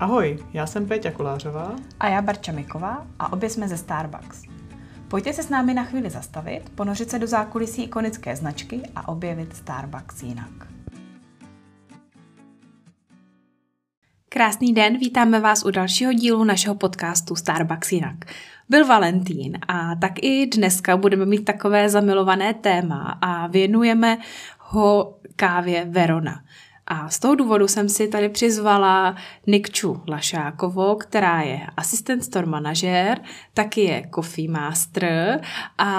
Ahoj, já jsem Péťa Kolářová. A já Barča Miková a obě jsme ze Starbucks. Pojďte se s námi na chvíli zastavit, ponořit se do zákulisí ikonické značky a objevit Starbucks jinak. Krásný den, vítáme vás u dalšího dílu našeho podcastu Starbucks jinak. Byl Valentín a tak i dneska budeme mít takové zamilované téma a věnujeme ho kávě Verona. A z toho důvodu jsem si tady přizvala Nikču Lašákovou, která je asistent store manažer, taky je coffee master a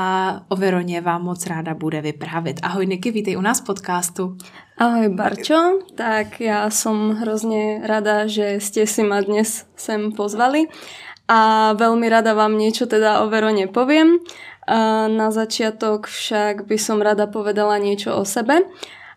o Veroně vám moc ráda bude vyprávět. Ahoj Niky, vítej u nás v podcastu. Ahoj Barčo, tak já jsem hrozně rada, že jste si ma dnes sem pozvali a veľmi rada vám niečo teda o Verone poviem. Na začiatok však by som rada povedala niečo o sebe.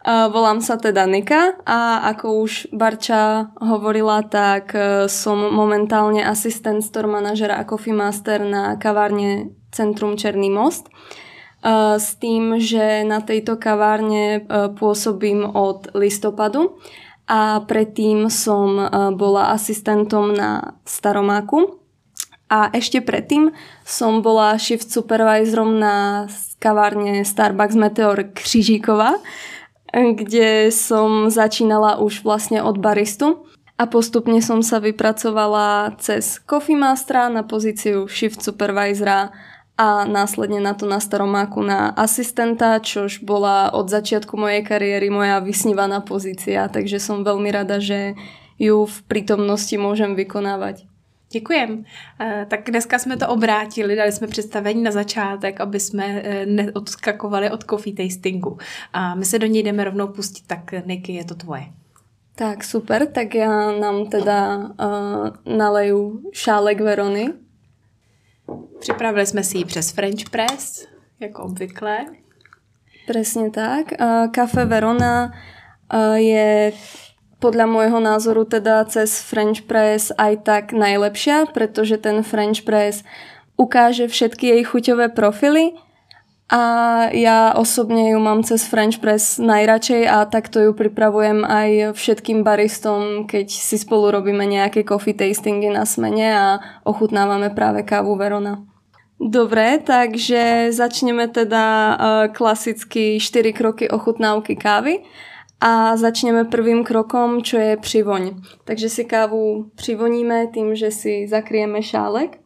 Volám sa teda Nika a ako už Barča hovorila, tak e, som momentálne asistent store manažera a coffee master na kavárne Centrum Černý most. E, s tým, že na tejto kavárne e, pôsobím od listopadu a predtým som bola asistentom na Staromáku. A ešte predtým som bola shift supervisorom na kavárne Starbucks Meteor Křižíková, kde som začínala už vlastne od baristu a postupne som sa vypracovala cez Coffee Mastera na pozíciu Shift Supervisora a následne na to na staromáku na asistenta, čož bola od začiatku mojej kariéry moja vysnívaná pozícia, takže som veľmi rada, že ju v prítomnosti môžem vykonávať. Děkujem. Eh, tak dneska jsme to obrátili, dali jsme představení na začátek, aby jsme eh, neodskakovali od coffee tastingu. A my se do něj jdeme rovnou pustit, tak Niky, je to tvoje. Tak super, tak já nám teda uh, naleju šálek Verony. Připravili jsme si ji přes French press, jako obvykle. Presne tak. Uh, kafe Verona uh, je podľa môjho názoru teda cez French press aj tak najlepšia, pretože ten French press ukáže všetky jej chuťové profily a ja osobne ju mám cez French press najradšej a takto ju pripravujem aj všetkým baristom, keď si spolu robíme nejaké coffee tastingy na smene a ochutnávame práve kávu Verona. Dobre, takže začneme teda uh, klasicky 4 kroky ochutnávky kávy a začneme prvým krokom, čo je přivoň. Takže si kávu přivoníme tým, že si zakrieme šálek.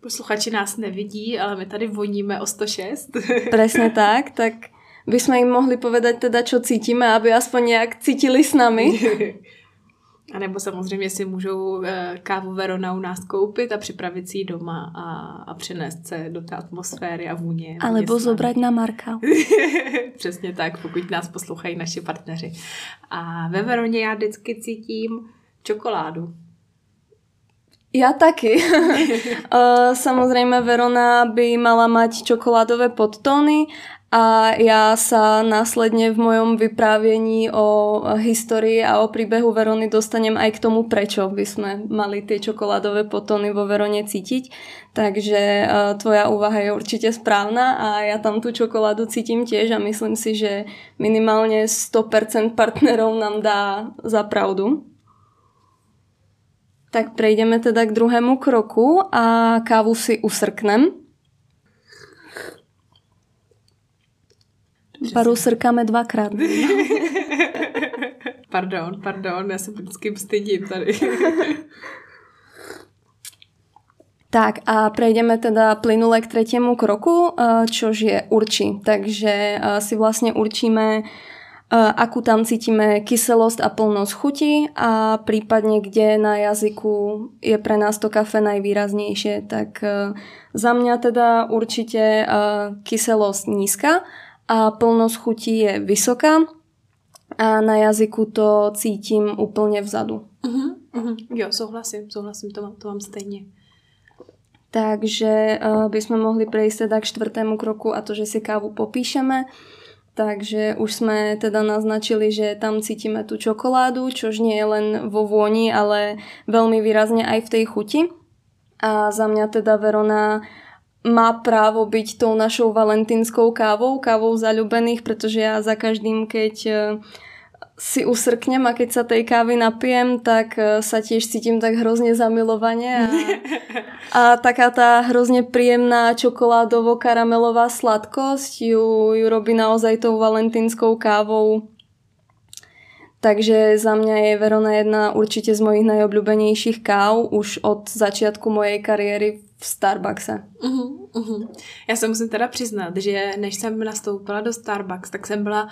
Posluchači nás nevidí, ale my tady voníme o 106. Presne tak, tak by sme im mohli povedať teda, čo cítime, aby aspoň nejak cítili s nami. A nebo samozřejmě si můžou eh, kávu Verona u nás koupit a připravit si ji doma a, a přenést se do té atmosféry a vůně. Alebo zobrať na Marka. Přesně tak, pokud nás poslouchají naši partneři. A ve Veroně já vždycky cítím čokoládu. Ja taky. Eh, samozrejme Verona by mala mať čokoládové podtóny a ja sa následne v mojom vyprávení o histórii a o príbehu Verony dostanem aj k tomu, prečo by sme mali tie čokoládové potóny vo Verone cítiť. Takže uh, tvoja úvaha je určite správna a ja tam tú čokoládu cítim tiež a myslím si, že minimálne 100% partnerov nám dá za pravdu. Tak prejdeme teda k druhému kroku a kávu si usrknem. Paru srkáme dvakrát. pardon, pardon, já se vždycky stydím tady. Tak a prejdeme teda plynule k tretiemu kroku, eh, čož je urči. Takže eh, si vlastne určíme, eh, akú tam cítime kyselosť a plnosť chuti a prípadne kde na jazyku je pre nás to kafe najvýraznejšie. Tak za mňa teda určite kyselosť nízka a plnosť chutí je vysoká a na jazyku to cítím úplně vzadu. Uh-huh, uh-huh. Jo, souhlasím, souhlasím, to mám, to mám stejně. Takže uh, by sme mohli prejsť teda k štvrtému kroku a to, že si kávu popíšeme. Takže už sme teda naznačili, že tam cítime tú čokoládu, čož nie je len vo vôni, ale veľmi výrazne aj v tej chuti. A za mňa teda Verona má právo byť tou našou valentínskou kávou, kávou zalúbených, pretože ja za každým, keď e, si usrknem a keď sa tej kávy napijem, tak e, sa tiež cítim tak hrozne zamilovane a, a taká tá hrozne príjemná čokoládovo-karamelová sladkosť ju, ju robí naozaj tou valentínskou kávou. Takže za mňa je Verona jedna určite z mojich najobľúbenejších káv už od začiatku mojej kariéry v Starbuckse. Uh-huh, uh-huh. Já se musím teda přiznat, že než jsem nastoupila do Starbucks, tak jsem byla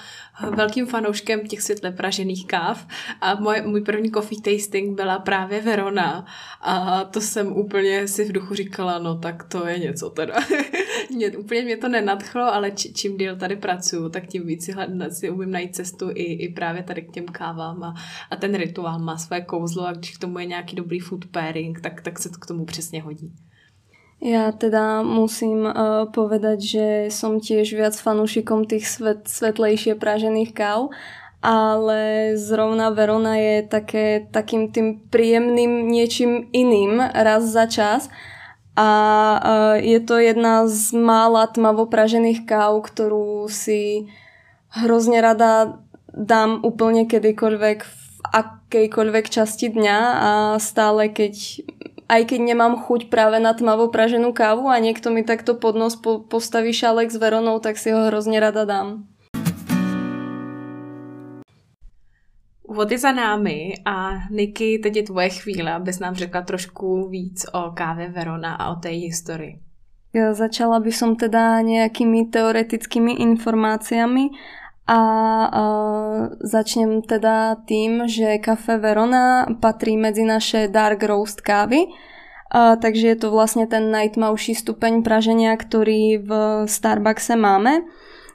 velkým fanouškem těch světle pražených káv a moje, můj první coffee tasting byla právě Verona a to jsem úplně si v duchu říkala, no tak to je něco teda. mě, úplně mě to nenadchlo, ale či, čím díl tady pracuju, tak tím víc si, hled, si umím najít cestu i, i právě tady k těm kávám a, a ten rituál má své kouzlo a když k tomu je nějaký dobrý food pairing, tak, tak se to k tomu přesně hodí. Ja teda musím uh, povedať, že som tiež viac fanúšikom tých svet, svetlejšie pražených káv, ale zrovna Verona je také, takým tým príjemným niečím iným raz za čas. A uh, je to jedna z mála tmavo pražených káv, ktorú si hrozne rada dám úplne kedykoľvek v akejkoľvek časti dňa a stále keď aj keď nemám chuť práve na tmavo praženú kávu a niekto mi takto pod nos po, postaví šálek s Veronou, tak si ho hrozně rada dám. Úvod je za námi a Niky, teď je tvoje chvíle, abys nám řekla trošku víc o káve Verona a o té historii. Ja začala by som teda nejakými teoretickými informáciami a začnem teda tým, že kafe Verona patrí medzi naše dark roast kávy, uh, takže je to vlastne ten najtmavší stupeň praženia, ktorý v Starbuckse máme.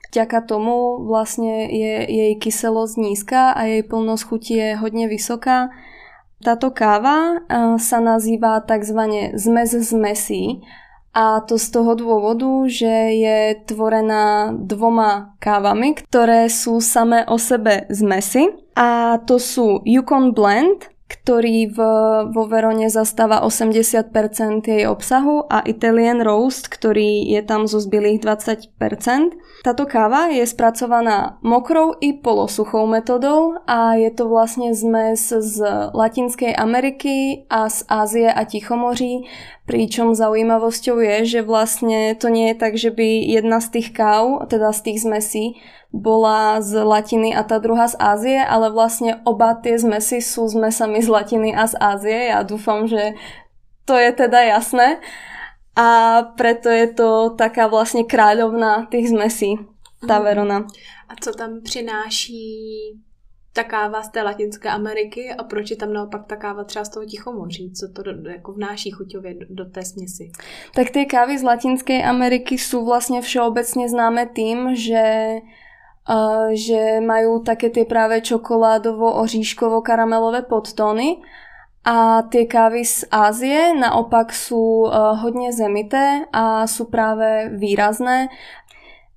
Vďaka tomu vlastne je jej kyselosť nízka a jej plnosť chuti je hodne vysoká. Táto káva sa nazýva tzv. zmez zmesí a to z toho dôvodu, že je tvorená dvoma kávami, ktoré sú samé o sebe zmesy. A to sú Yukon Blend, ktorý v, vo Verone zastáva 80% jej obsahu a Italian Roast, ktorý je tam zo zbylých 20%. Táto káva je spracovaná mokrou i polosuchou metodou a je to vlastne zmes z Latinskej Ameriky a z Ázie a Tichomoří, pričom zaujímavosťou je, že vlastne to nie je tak, že by jedna z tých káv, teda z tých zmesí, bola z Latiny a tá druhá z Ázie, ale vlastne oba tie zmesy sú zmesami z Latiny a z Ázie. Ja dúfam, že to je teda jasné. A preto je to taká vlastne kráľovna tých zmesí, tá mhm. Verona. A co tam přináší ta káva z té Latinské Ameriky a proč je tam naopak ta káva třeba z toho Tichomoří? Co to do, jako vnáší chuťově do, do té směsi? Tak tie kávy z Latinskej Ameriky sú vlastne všeobecne známe tým, že že majú také tie práve čokoládovo-oříškovo-karamelové podtóny a tie kávy z Ázie naopak sú hodne zemité a sú práve výrazné.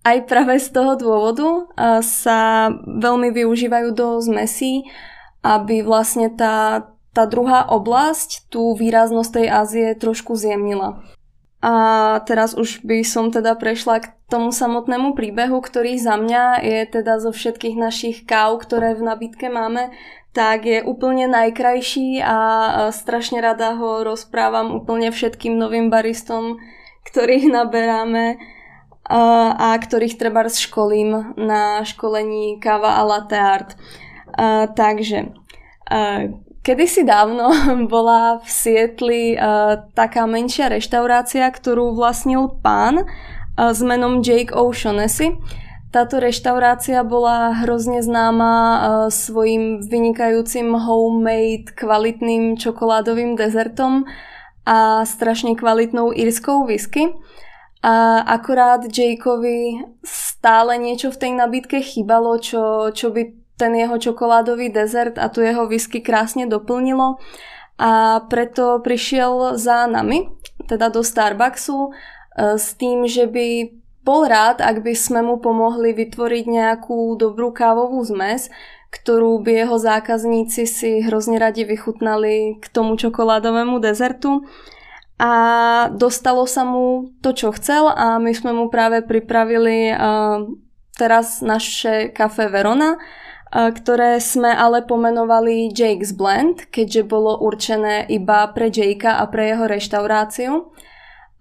Aj práve z toho dôvodu sa veľmi využívajú do zmesí, aby vlastne tá, tá druhá oblasť, tú výraznosť tej Ázie trošku zjemnila. A teraz už by som teda prešla k tomu samotnému príbehu, ktorý za mňa je teda zo všetkých našich káv, ktoré v nabídke máme, tak je úplne najkrajší a strašne rada ho rozprávam úplne všetkým novým baristom, ktorých naberáme a, ktorých treba školím na školení káva a latte art. Takže Kedysi dávno bola v Sietli uh, taká menšia reštaurácia, ktorú vlastnil pán uh, s menom Jake O'Shaughnessy. Táto reštaurácia bola hrozne známa uh, svojim vynikajúcim homemade kvalitným čokoládovým dezertom a strašne kvalitnou írskou whisky. A akorát Jakeovi stále niečo v tej nabídke chýbalo, čo, čo by ten jeho čokoládový dezert a tu jeho whisky krásne doplnilo a preto prišiel za nami, teda do Starbucksu, e, s tým, že by bol rád, ak by sme mu pomohli vytvoriť nejakú dobrú kávovú zmes, ktorú by jeho zákazníci si hrozne radi vychutnali k tomu čokoládovému dezertu. A dostalo sa mu to, čo chcel a my sme mu práve pripravili uh, teraz naše kafe Verona, ktoré sme ale pomenovali Jake's Blend, keďže bolo určené iba pre Jakea a pre jeho reštauráciu.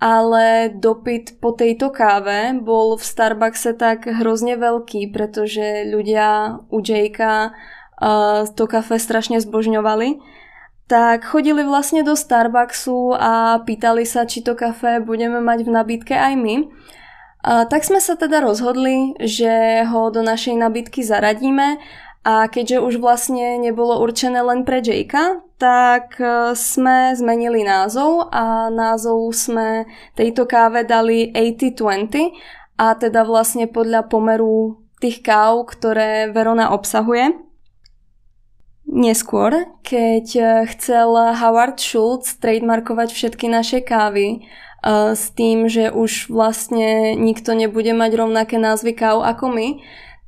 Ale dopyt po tejto káve bol v Starbuckse tak hrozne veľký, pretože ľudia u Jakea uh, to kafe strašne zbožňovali. Tak chodili vlastne do Starbucksu a pýtali sa, či to kafe budeme mať v nabídke aj my. A tak sme sa teda rozhodli, že ho do našej nabídky zaradíme. A keďže už vlastne nebolo určené len pre Jakea, tak e, sme zmenili názov a názov sme tejto káve dali 80-20 a teda vlastne podľa pomeru tých káv, ktoré Verona obsahuje. Neskôr, keď e, chcel Howard Schultz trademarkovať všetky naše kávy, s tým, že už vlastne nikto nebude mať rovnaké názvy káv ako my,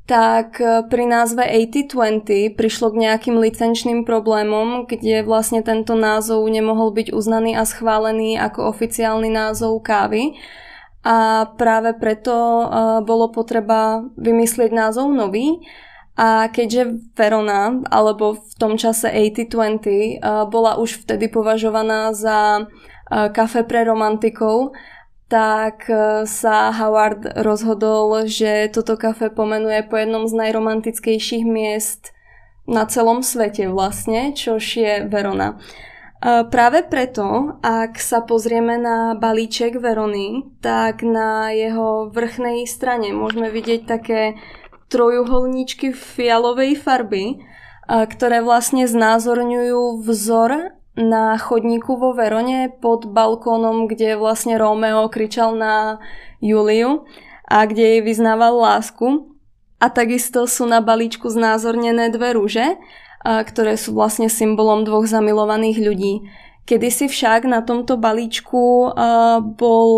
tak e, pri názve 8020 prišlo k nejakým licenčným problémom, kde vlastne tento názov nemohol byť uznaný a schválený ako oficiálny názov kávy. A práve preto e, bolo potreba vymyslieť názov nový. A keďže Verona, alebo v tom čase 8020, e, bola už vtedy považovaná za kafe pre romantikov, tak e, sa Howard rozhodol, že toto kafe pomenuje po jednom z najromantickejších miest na celom svete vlastne, čož je Verona. Práve preto, ak sa pozrieme na balíček Verony, tak na jeho vrchnej strane môžeme vidieť také trojuholníčky fialovej farby, ktoré vlastne znázorňujú vzor na chodníku vo Verone pod balkónom, kde vlastne Romeo kričal na Juliu a kde jej vyznával lásku. A takisto sú na balíčku znázornené dve rúže, ktoré sú vlastne symbolom dvoch zamilovaných ľudí. Kedysi však na tomto balíčku bol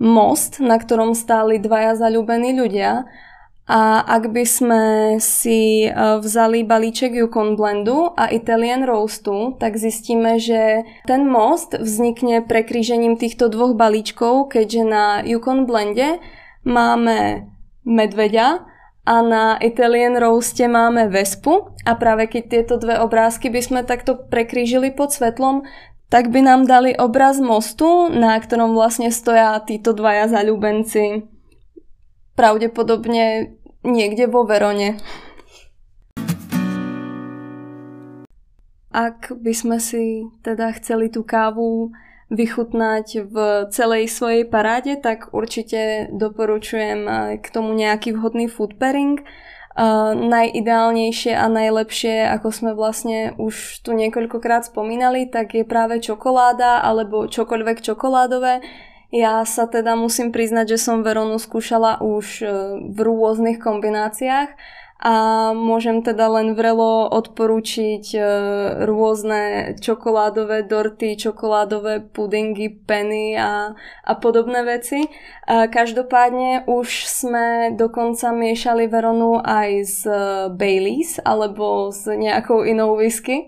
most, na ktorom stáli dvaja zalúbení ľudia a ak by sme si e, vzali balíček Yukon Blendu a Italian Roastu, tak zistíme, že ten most vznikne prekrížením týchto dvoch balíčkov, keďže na Yukon Blende máme medveďa a na Italian Roaste máme vespu. A práve keď tieto dve obrázky by sme takto prekrížili pod svetlom, tak by nám dali obraz mostu, na ktorom vlastne stoja títo dvaja zalúbenci pravdepodobne niekde vo Verone. Ak by sme si teda chceli tú kávu vychutnať v celej svojej paráde, tak určite doporučujem k tomu nejaký vhodný food pairing. Uh, najideálnejšie a najlepšie, ako sme vlastne už tu niekoľkokrát spomínali, tak je práve čokoláda alebo čokoľvek čokoládové. Ja sa teda musím priznať, že som Veronu skúšala už e, v rôznych kombináciách a môžem teda len vrelo odporúčiť e, rôzne čokoládové dorty, čokoládové pudingy, peny a, a podobné veci. Každopádne už sme dokonca miešali Veronu aj s e, Baileys alebo s nejakou inou whisky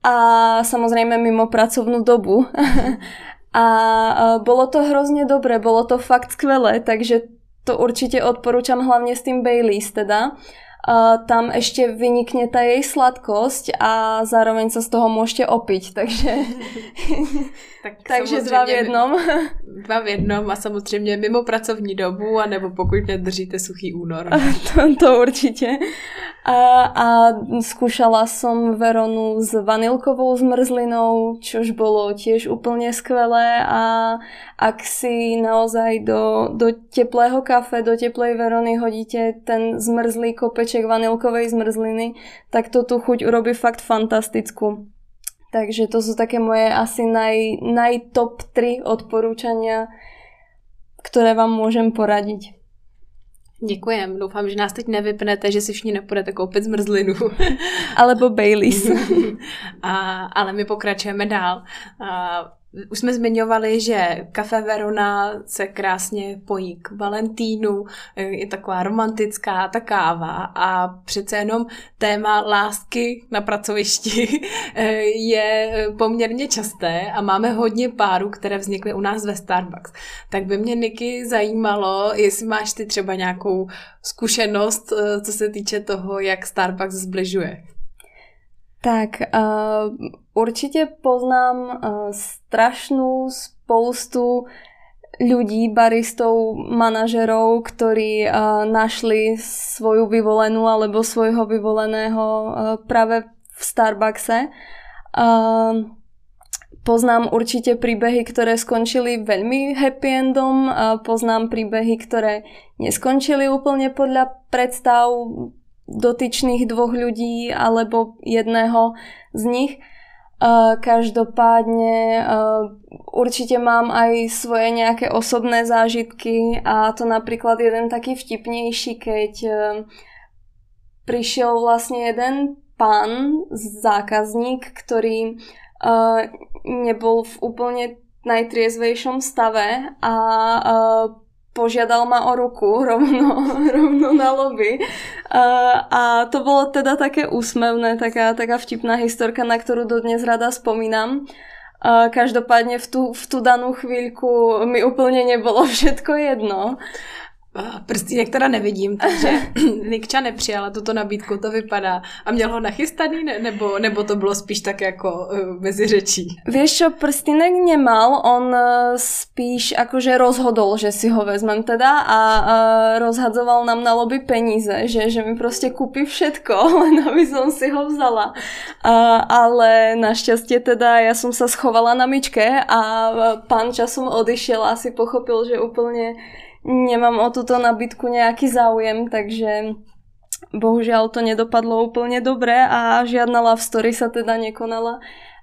a samozrejme mimo pracovnú dobu. A bolo to hrozne dobre, bolo to fakt skvelé, takže to určite odporúčam hlavne s tým Baileys teda. Uh, tam ešte vynikne tá jej sladkosť a zároveň sa z toho môžete opiť, takže, tak takže dva v jednom. Dva v jednom a samozřejmě mimo pracovní dobu, anebo pokud nedržíte suchý únor. to, to určite. A, a skúšala som Veronu s vanilkovou zmrzlinou, čož bolo tiež úplne skvelé a ak si naozaj do, do teplého kafe, do teplej Verony hodíte ten zmrzlý kopeček vanilkovej zmrzliny, tak to tú chuť urobí fakt fantastickú. Takže to sú také moje asi naj, naj top 3 odporúčania, ktoré vám môžem poradiť. Děkujem. Doufám, že nás teď nevypnete, že si všichni nepůjdete koupit zmrzlinu. Alebo Baileys. a, ale my pokračujeme dál. A, už jsme zmiňovali, že kafe Verona se krásně pojí k Valentínu, je taková romantická ta káva a přece jenom téma lásky na pracovišti je poměrně časté a máme hodně párů, které vznikly u nás ve Starbucks. Tak by mě, Niky, zajímalo, jestli máš ty třeba nějakou zkušenost, eh, co se týče toho, jak Starbucks zbližuje. Tak uh, určite poznám uh, strašnú spoustu ľudí, baristov, manažerov, ktorí uh, našli svoju vyvolenú alebo svojho vyvoleného uh, práve v Starbuckse. Uh, poznám určite príbehy, ktoré skončili veľmi happy endom, uh, poznám príbehy, ktoré neskončili úplne podľa predstav, dotyčných dvoch ľudí alebo jedného z nich. Každopádne určite mám aj svoje nejaké osobné zážitky a to napríklad jeden taký vtipnejší, keď prišiel vlastne jeden pán, zákazník, ktorý nebol v úplne najtriezvejšom stave a požiadal ma o ruku rovno, rovno na lobby. A, to bolo teda také úsmevné, taká, taká vtipná historka, na ktorú dodnes rada spomínam. A každopádne v tú, v tú danú chvíľku mi úplne nebolo všetko jedno. Prstínek teda nevidím, takže Nikča nepřijala tuto nabídku, to vypadá. A měl ho nachystaný, ne, nebo, nebo to bylo spíš tak jako uh, mezi řečí? Vieš čo, prstínek nemal, on uh, spíš akože rozhodol, že si ho vezmem teda a uh, rozhadzoval nám na lobby peníze, že, že mi proste kúpi všetko, len aby som si ho vzala. Uh, ale našťastie teda ja som sa schovala na myčke a pán časom odišiel a si pochopil, že úplne nemám o túto nabytku nejaký záujem, takže bohužiaľ to nedopadlo úplne dobre a žiadna love story sa teda nekonala.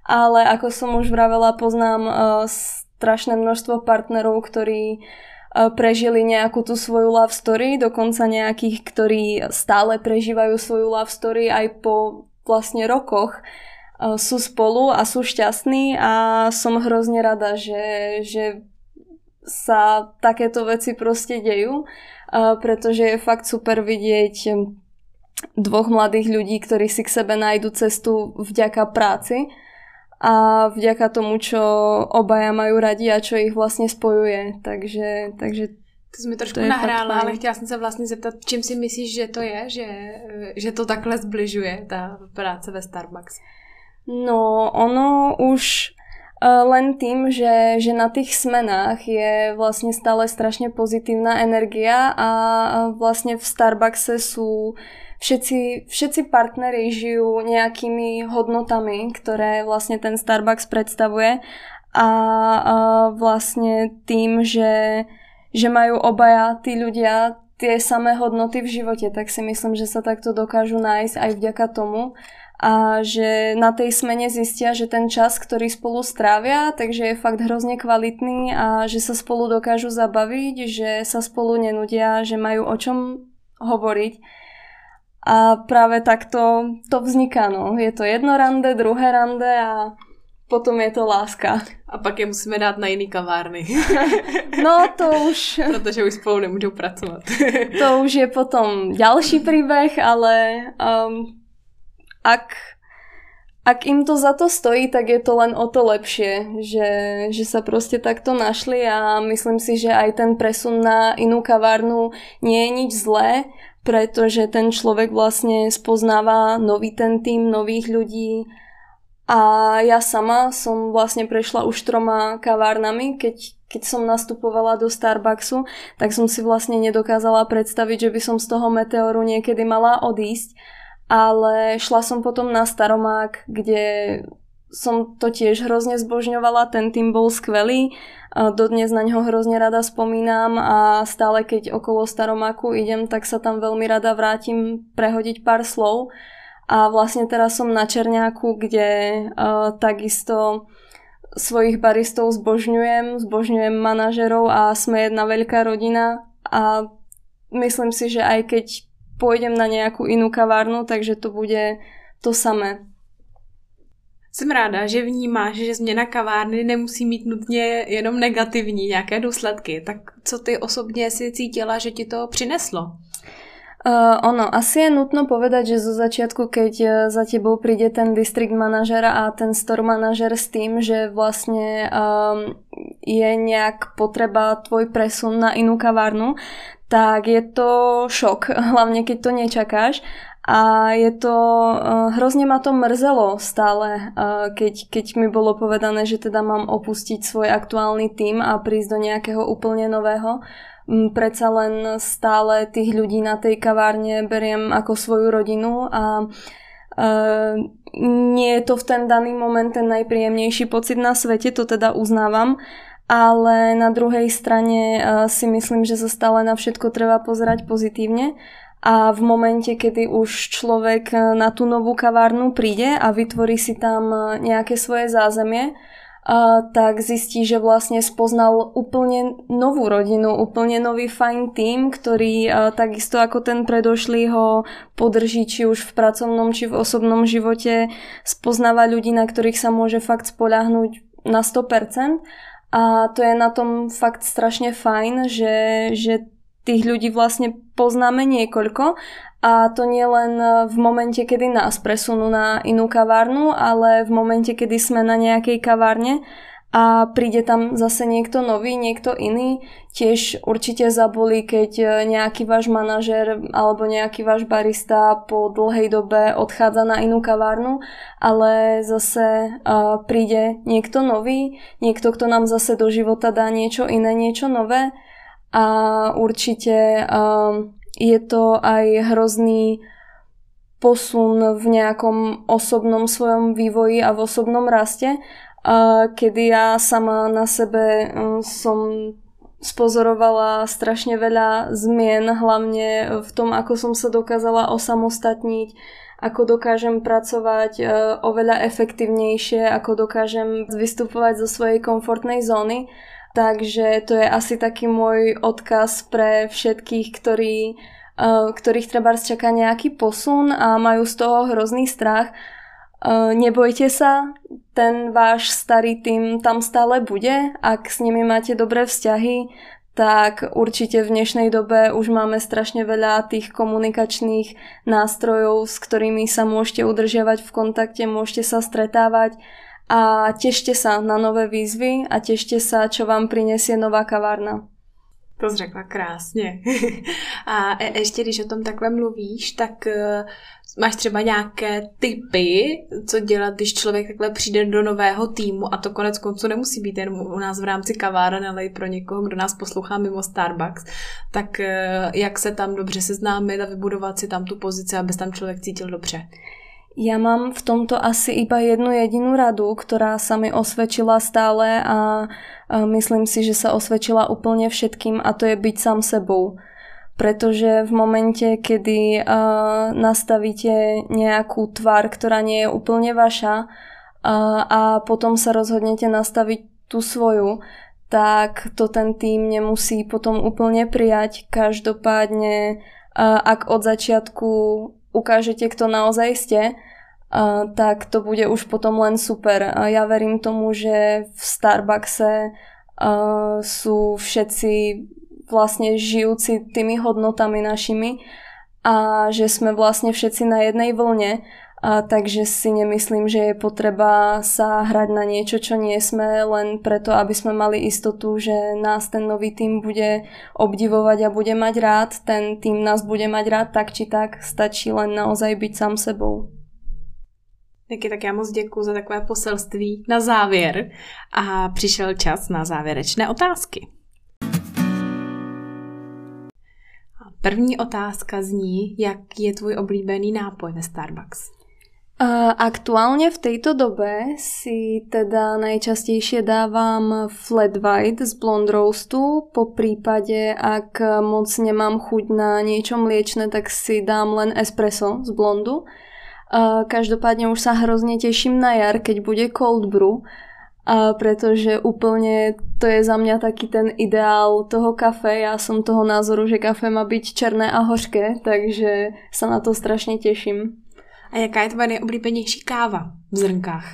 Ale ako som už vravela, poznám uh, strašné množstvo partnerov, ktorí uh, prežili nejakú tú svoju love story, dokonca nejakých, ktorí stále prežívajú svoju love story aj po vlastne rokoch uh, sú spolu a sú šťastní a som hrozne rada, že, že sa takéto veci proste dejú, pretože je fakt super vidieť dvoch mladých ľudí, ktorí si k sebe nájdu cestu vďaka práci a vďaka tomu, čo obaja majú radi a čo ich vlastne spojuje. Takže, takže to jsi mi trošku to nahrála, ale chtěla jsem se vlastně zeptat, čím si myslíš, že to je, že, že to takhle zbližuje, ta práce ve Starbucks? No, ono už len tým, že, že na tých smenách je vlastne stále strašne pozitívna energia a vlastne v Starbuckse sú všetci, všetci partneri žijú nejakými hodnotami, ktoré vlastne ten Starbucks predstavuje. A, a vlastne tým, že, že majú obaja tí ľudia tie samé hodnoty v živote, tak si myslím, že sa takto dokážu nájsť aj vďaka tomu a že na tej smene zistia, že ten čas, ktorý spolu strávia, takže je fakt hrozne kvalitný a že sa spolu dokážu zabaviť, že sa spolu nenudia, že majú o čom hovoriť. A práve takto to vzniká, no. Je to jedno rande, druhé rande a potom je to láska. A pak je musíme dát na jiný kavárny. No to už... Protože už spolu nemůžou pracovat. To už je potom ďalší príbeh, ale um, ak, ak im to za to stojí, tak je to len o to lepšie, že, že sa proste takto našli a myslím si, že aj ten presun na inú kavárnu nie je nič zlé, pretože ten človek vlastne spoznáva nový ten tým, nových ľudí. A ja sama som vlastne prešla už troma kavárnami, keď, keď som nastupovala do Starbucksu, tak som si vlastne nedokázala predstaviť, že by som z toho meteoru niekedy mala odísť ale šla som potom na Staromák, kde som to tiež hrozne zbožňovala, ten tým bol skvelý, dodnes na ňo hrozne rada spomínam a stále keď okolo Staromáku idem, tak sa tam veľmi rada vrátim prehodiť pár slov. A vlastne teraz som na Černiaku, kde uh, takisto svojich baristov zbožňujem, zbožňujem manažerov a sme jedna veľká rodina. A myslím si, že aj keď pôjdem na nejakú inú kavárnu, takže to bude to samé. Jsem ráda, že vnímáš, že změna kavárny nemusí mít nutně jenom negativní nějaké důsledky. Tak co ty osobně si cítila, že ti to přineslo? Uh, ono, asi je nutno povedať, že zo začiatku, keď uh, za tebou príde ten district manažer a ten store manažer s tým, že vlastne um, je nejak potreba tvoj presun na inú kavárnu, tak je to šok, hlavne keď to nečakáš. A je to, uh, hrozne ma to mrzelo stále, uh, keď, keď mi bolo povedané, že teda mám opustiť svoj aktuálny tým a prísť do nejakého úplne nového predsa len stále tých ľudí na tej kavárne beriem ako svoju rodinu a Uh, nie je to v ten daný moment ten najpríjemnejší pocit na svete, to teda uznávam, ale na druhej strane uh, si myslím, že sa stále na všetko treba pozerať pozitívne a v momente, kedy už človek na tú novú kavárnu príde a vytvorí si tam nejaké svoje zázemie, tak zistí, že vlastne spoznal úplne novú rodinu, úplne nový fajn tým, ktorý takisto ako ten predošlý ho podrží či už v pracovnom, či v osobnom živote, spoznáva ľudí, na ktorých sa môže fakt spoľahnúť na 100%. A to je na tom fakt strašne fajn, že, že tých ľudí vlastne poznáme niekoľko. A to nie len v momente, kedy nás presunú na inú kavárnu, ale v momente, kedy sme na nejakej kavárne a príde tam zase niekto nový, niekto iný. Tiež určite zaboli, keď nejaký váš manažer alebo nejaký váš barista po dlhej dobe odchádza na inú kavárnu, ale zase uh, príde niekto nový, niekto, kto nám zase do života dá niečo iné, niečo nové a určite um, je to aj hrozný posun v nejakom osobnom svojom vývoji a v osobnom raste, uh, kedy ja sama na sebe um, som spozorovala strašne veľa zmien, hlavne v tom, ako som sa dokázala osamostatniť, ako dokážem pracovať uh, oveľa efektívnejšie, ako dokážem vystupovať zo svojej komfortnej zóny Takže to je asi taký môj odkaz pre všetkých, ktorí, uh, ktorých treba čaká nejaký posun a majú z toho hrozný strach. Uh, nebojte sa, ten váš starý tým tam stále bude. Ak s nimi máte dobré vzťahy, tak určite v dnešnej dobe už máme strašne veľa tých komunikačných nástrojov, s ktorými sa môžete udržiavať v kontakte, môžete sa stretávať a tešte sa na nové výzvy a tešte sa, čo vám prinesie nová kavárna. To jsi řekla krásně. A e, ještě když o tom takhle mluvíš, tak e, máš třeba nějaké typy, co dělat, když člověk takhle přijde do nového týmu a to konec konců nemusí být jen u nás v rámci kaváren, ale i pro někoho, kdo nás poslouchá mimo Starbucks, tak e, jak se tam dobře seznámit a vybudovat si tam tu pozici, aby tam člověk cítil dobře. Ja mám v tomto asi iba jednu jedinú radu, ktorá sa mi osvedčila stále a myslím si, že sa osvedčila úplne všetkým a to je byť sám sebou. Pretože v momente, kedy nastavíte nejakú tvár, ktorá nie je úplne vaša a potom sa rozhodnete nastaviť tú svoju, tak to ten tým nemusí potom úplne prijať. Každopádne, ak od začiatku ukážete, kto naozaj ste, Uh, tak to bude už potom len super. A ja verím tomu, že v Starbuckse uh, sú všetci vlastne žijúci tými hodnotami našimi a že sme vlastne všetci na jednej vlne. A takže si nemyslím, že je potreba sa hrať na niečo, čo nie sme, len preto, aby sme mali istotu, že nás ten nový tým bude obdivovať a bude mať rád. Ten tým nás bude mať rád tak či tak, stačí len naozaj byť sám sebou. Taky tak já moc děkuji za takové poselství na závěr a přišel čas na závěrečné otázky. První otázka zní, jak je tvůj oblíbený nápoj ve Starbucks? Aktuálne v tejto dobe si teda najčastejšie dávam flat white z blond roastu, po prípade ak moc nemám chuť na niečo mliečne, tak si dám len espresso z blondu. Každopádne už sa hrozne teším na jar, keď bude cold brew, pretože úplne to je za mňa taký ten ideál toho kafe. Ja som toho názoru, že kafe má byť černé a hořké, takže sa na to strašne teším. A jaká je tvoje nejoblíbenější káva v zrnkách?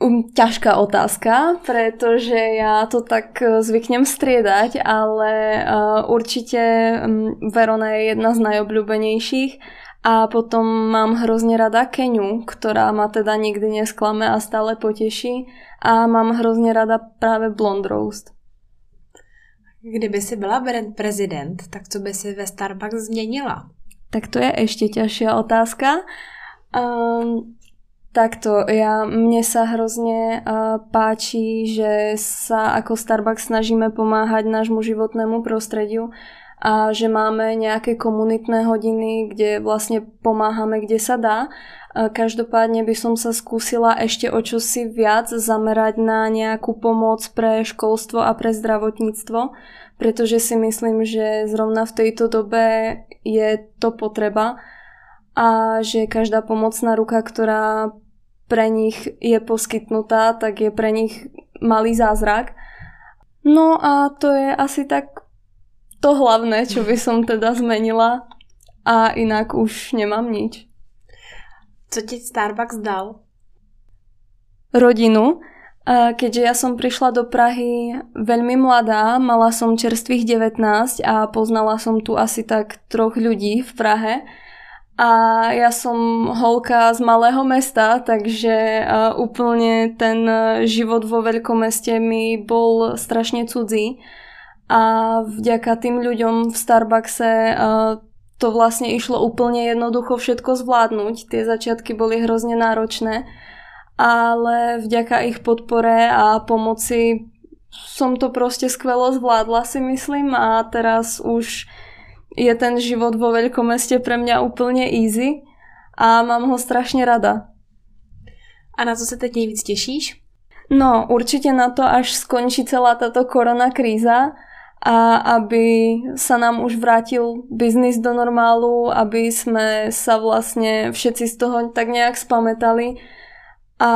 Um, ťažká otázka, pretože ja to tak e, zvyknem striedať, ale uh, určite um, Verona je jedna z najobľúbenejších a potom mám hrozne rada Keniu, ktorá ma teda nikdy nesklame a stále poteší a mám hrozne rada práve Blond Roast. Kdyby si byla brand prezident, tak co by si ve Starbucks změnila? Tak to je ešte ťažšia otázka. Um, Takto, ja, mne sa hrozne uh, páči, že sa ako Starbucks snažíme pomáhať nášmu životnému prostrediu a že máme nejaké komunitné hodiny, kde vlastne pomáhame, kde sa dá. Každopádne by som sa skúsila ešte o čosi viac zamerať na nejakú pomoc pre školstvo a pre zdravotníctvo, pretože si myslím, že zrovna v tejto dobe je to potreba a že každá pomocná ruka, ktorá pre nich je poskytnutá, tak je pre nich malý zázrak. No a to je asi tak to hlavné, čo by som teda zmenila a inak už nemám nič. Co ti Starbucks dal? Rodinu. Keďže ja som prišla do Prahy veľmi mladá, mala som čerstvých 19 a poznala som tu asi tak troch ľudí v Prahe, a ja som holka z malého mesta, takže úplne ten život vo veľkom meste mi bol strašne cudzí. A vďaka tým ľuďom v Starbuckse uh, to vlastne išlo úplne jednoducho všetko zvládnuť. Tie začiatky boli hrozne náročné, ale vďaka ich podpore a pomoci som to proste skvelo zvládla si myslím a teraz už je ten život vo veľkom meste pre mňa úplne easy a mám ho strašne rada. A na co sa teď nejvíc tešíš? No, určite na to, až skončí celá táto korona kríza a aby sa nám už vrátil biznis do normálu, aby sme sa vlastne všetci z toho tak nejak spametali a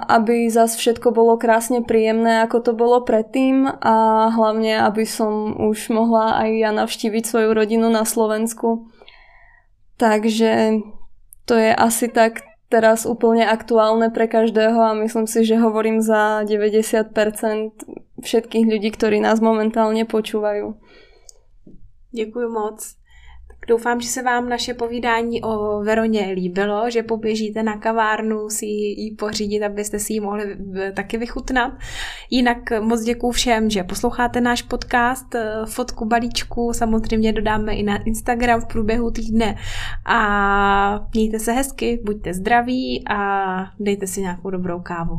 aby zas všetko bolo krásne príjemné, ako to bolo predtým a hlavne, aby som už mohla aj ja navštíviť svoju rodinu na Slovensku. Takže to je asi tak teraz úplne aktuálne pre každého a myslím si, že hovorím za 90% všetkých ľudí, ktorí nás momentálne počúvajú. Ďakujem moc. Doufám, že se vám naše povídání o Veroně líbilo, že poběžíte na kavárnu si ji pořídit, abyste si ji mohli taky vychutnat. Jinak moc děkuji všem, že posloucháte náš podcast. Fotku balíčku samozřejmě dodáme i na Instagram v průběhu týdne. A mějte se hezky, buďte zdraví a dejte si nějakou dobrou kávu.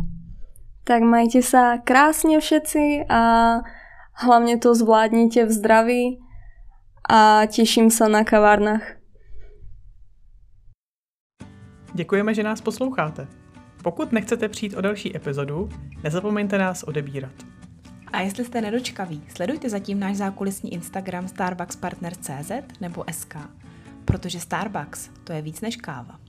Tak majte sa krásne všetci a hlavne to zvládnite v zdraví a těším se na kavárnách. Děkujeme, že nás posloucháte. Pokud nechcete přijít o další epizodu, nezapomeňte nás odebírat. A jestli jste nedočkaví, sledujte zatím náš zákulisní Instagram starbuckspartner.cz nebo SK, protože Starbucks to je víc než káva.